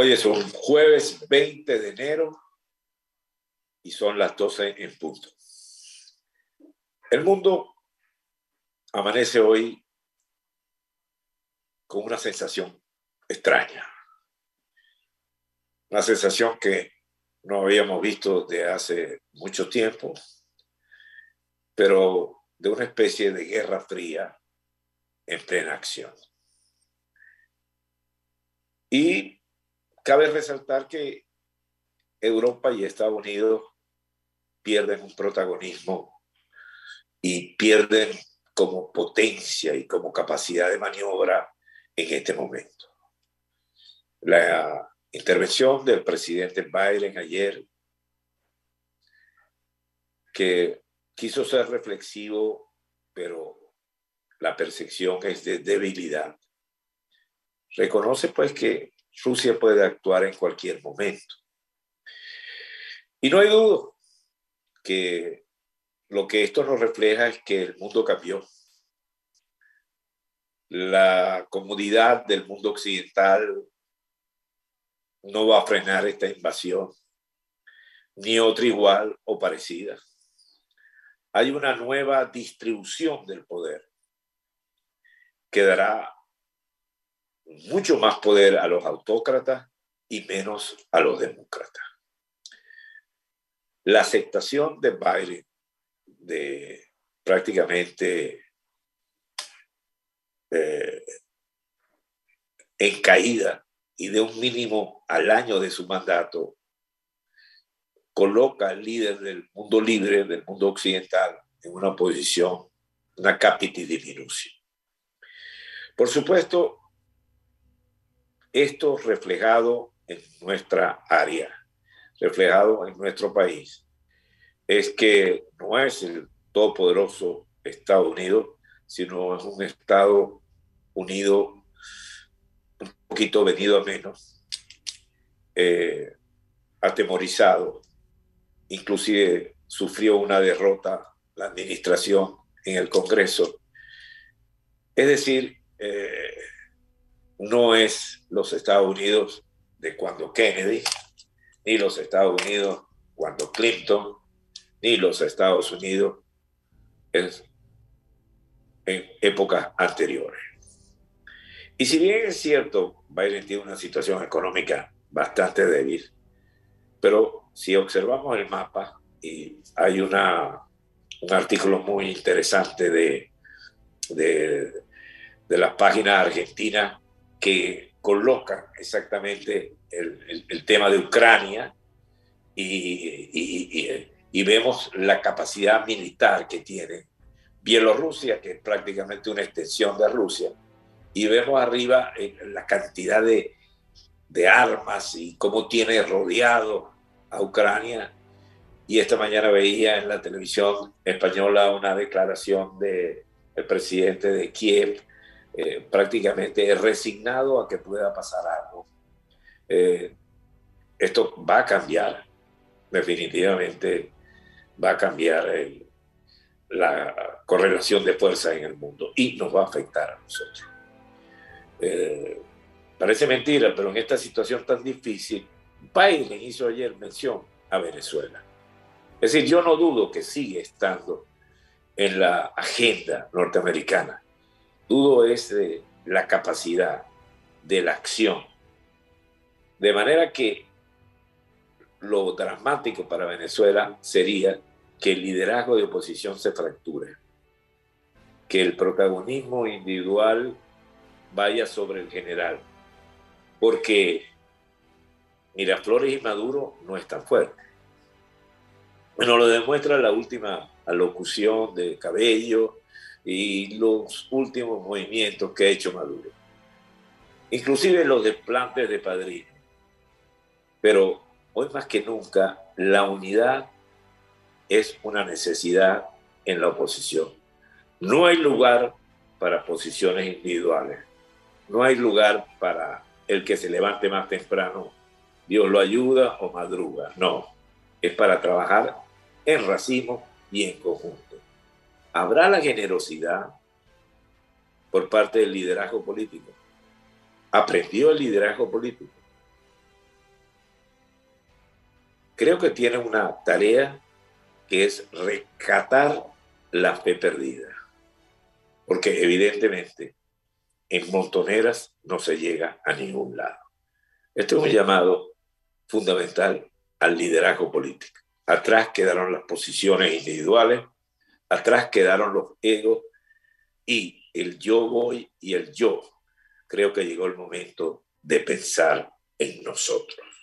Hoy es un jueves 20 de enero y son las 12 en punto. El mundo amanece hoy con una sensación extraña, una sensación que no habíamos visto de hace mucho tiempo, pero de una especie de guerra fría en plena acción. Y Cabe resaltar que Europa y Estados Unidos pierden un protagonismo y pierden como potencia y como capacidad de maniobra en este momento. La intervención del presidente Biden ayer, que quiso ser reflexivo, pero la percepción es de debilidad. Reconoce pues que Rusia puede actuar en cualquier momento. Y no hay duda que lo que esto nos refleja es que el mundo cambió. La comodidad del mundo occidental no va a frenar esta invasión, ni otra igual o parecida. Hay una nueva distribución del poder que dará mucho más poder a los autócratas y menos a los demócratas. La aceptación de Biden de prácticamente eh, en caída y de un mínimo al año de su mandato, coloca al líder del mundo libre, del mundo occidental, en una posición, una capiti disminución. Por supuesto, esto reflejado en nuestra área, reflejado en nuestro país, es que no es el todopoderoso Estados Unidos, sino es un Estado unido un poquito venido a menos, eh, atemorizado, inclusive sufrió una derrota la administración en el Congreso. Es decir, eh, no es los Estados Unidos de cuando Kennedy, ni los Estados Unidos cuando Clinton, ni los Estados Unidos en, épocas anteriores. Y si bien es cierto, Biden tiene una situación económica bastante débil, pero si observamos el mapa, y hay una, un artículo muy interesante de, de, de la página argentina que coloca exactamente el, tema de Ucrania y, y, vemos la capacidad militar que tiene Bielorrusia, que es prácticamente una extensión de Rusia, y vemos arriba eh, la cantidad de, de armas y cómo tiene rodeado a Ucrania. Y esta mañana veía en la televisión española una declaración del el presidente de Kiev eh, prácticamente resignado a que pueda pasar algo. Eh, esto va a cambiar, definitivamente va a cambiar la correlación de fuerza en el mundo y nos va a afectar a nosotros. Eh, parece mentira, pero en esta situación tan difícil, Biden hizo ayer mención a Venezuela. Es decir, yo no dudo que sigue estando en la agenda norteamericana dudo es de la capacidad de la acción. De manera que lo dramático para Venezuela sería que el liderazgo de oposición se fracture, que el protagonismo individual vaya sobre el general, porque Miraflores y Maduro no están fuertes. Bueno, lo demuestra la última alocución de Cabello, y los últimos movimientos que ha hecho Maduro, inclusive los desplantes de Padrino. Pero hoy más que nunca la unidad es una necesidad en la oposición. No hay lugar para posiciones individuales. No hay lugar para el que se levante más temprano, Dios lo ayuda o madruga. No, es para trabajar en racimo y en conjunto habrá la generosidad por parte del liderazgo político. Aprendió el liderazgo político. creo que tiene una tarea que es rescatar la fe perdida. Porque evidentemente en montoneras no se llega a ningún lado. Este es un llamado fundamental al liderazgo político. Atrás quedaron las posiciones individuales, atrás quedaron los egos y el yo voy y el yo. Creo que llegó el momento de pensar en nosotros.